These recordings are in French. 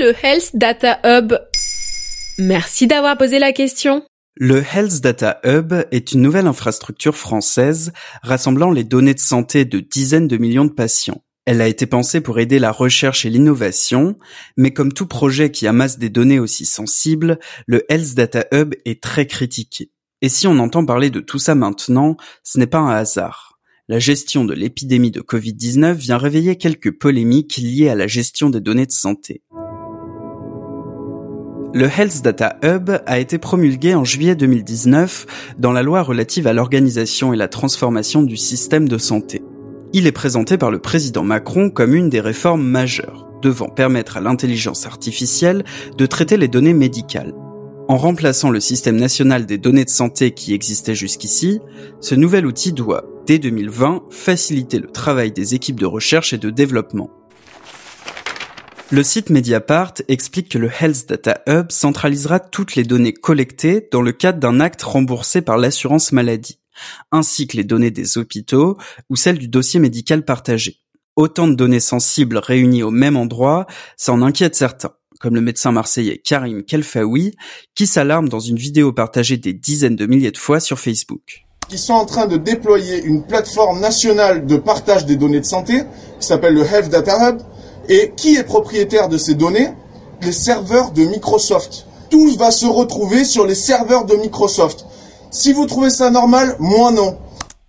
le Health Data Hub Merci d'avoir posé la question. Le Health Data Hub est une nouvelle infrastructure française rassemblant les données de santé de dizaines de millions de patients. Elle a été pensée pour aider la recherche et l'innovation, mais comme tout projet qui amasse des données aussi sensibles, le Health Data Hub est très critiqué. Et si on entend parler de tout ça maintenant, ce n'est pas un hasard. La gestion de l'épidémie de Covid-19 vient réveiller quelques polémiques liées à la gestion des données de santé. Le Health Data Hub a été promulgué en juillet 2019 dans la loi relative à l'organisation et la transformation du système de santé. Il est présenté par le président Macron comme une des réformes majeures, devant permettre à l'intelligence artificielle de traiter les données médicales. En remplaçant le système national des données de santé qui existait jusqu'ici, ce nouvel outil doit, dès 2020, faciliter le travail des équipes de recherche et de développement. Le site Mediapart explique que le Health Data Hub centralisera toutes les données collectées dans le cadre d'un acte remboursé par l'assurance maladie ainsi que les données des hôpitaux ou celles du dossier médical partagé. Autant de données sensibles réunies au même endroit, ça en inquiète certains, comme le médecin marseillais Karim Kelfaoui, qui s'alarme dans une vidéo partagée des dizaines de milliers de fois sur Facebook qui sont en train de déployer une plateforme nationale de partage des données de santé qui s'appelle le Health Data Hub. Et qui est propriétaire de ces données? Les serveurs de Microsoft. Tout va se retrouver sur les serveurs de Microsoft. Si vous trouvez ça normal, moi non.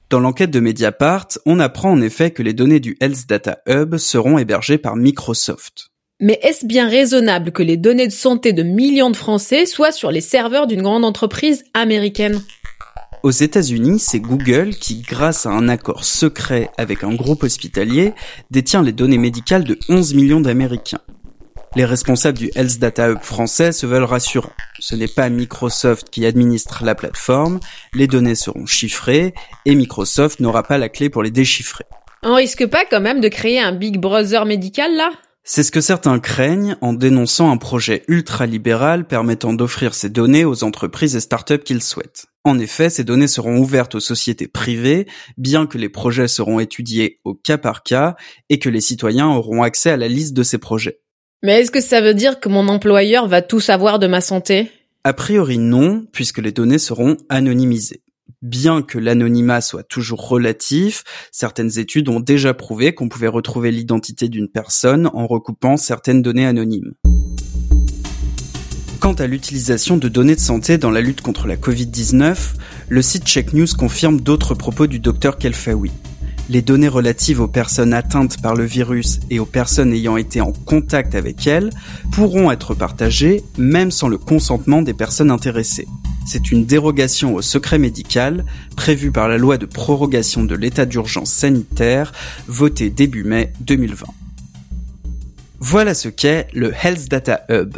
Dans l'enquête de Mediapart, on apprend en effet que les données du Health Data Hub seront hébergées par Microsoft. Mais est-ce bien raisonnable que les données de santé de millions de Français soient sur les serveurs d'une grande entreprise américaine? Aux États-Unis, c'est Google qui, grâce à un accord secret avec un groupe hospitalier, détient les données médicales de 11 millions d'Américains. Les responsables du Health Data Hub français se veulent rassurants. Ce n'est pas Microsoft qui administre la plateforme, les données seront chiffrées et Microsoft n'aura pas la clé pour les déchiffrer. On risque pas quand même de créer un Big Brother médical là? C'est ce que certains craignent en dénonçant un projet ultra-libéral permettant d'offrir ces données aux entreprises et startups qu'ils souhaitent. En effet, ces données seront ouvertes aux sociétés privées, bien que les projets seront étudiés au cas par cas et que les citoyens auront accès à la liste de ces projets. Mais est-ce que ça veut dire que mon employeur va tout savoir de ma santé? A priori non, puisque les données seront anonymisées. Bien que l'anonymat soit toujours relatif, certaines études ont déjà prouvé qu'on pouvait retrouver l'identité d'une personne en recoupant certaines données anonymes. Quant à l'utilisation de données de santé dans la lutte contre la Covid-19, le site Check News confirme d'autres propos du docteur Kelfaoui les données relatives aux personnes atteintes par le virus et aux personnes ayant été en contact avec elles pourront être partagées même sans le consentement des personnes intéressées. C'est une dérogation au secret médical prévue par la loi de prorogation de l'état d'urgence sanitaire votée début mai 2020. Voilà ce qu'est le Health Data Hub.